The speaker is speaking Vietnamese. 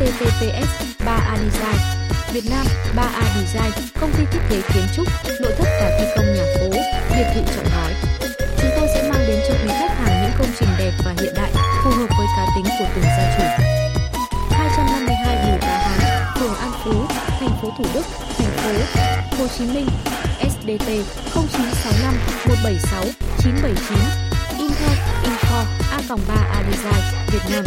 https 3A Design Việt Nam 3A Design, công ty thiết kế kiến trúc, nội thất và thi công nhà phố, biệt thự chọn gói. Chúng tôi sẽ mang đến cho quý khách hàng những công trình đẹp và hiện đại, phù hợp với cá tính của từng gia chủ. 252 Bùi Tá Hán, phường An Phú, thành phố Thủ Đức, thành phố Hồ Chí Minh. SDT 0965 176 979 Intel Info A3A Design Việt Nam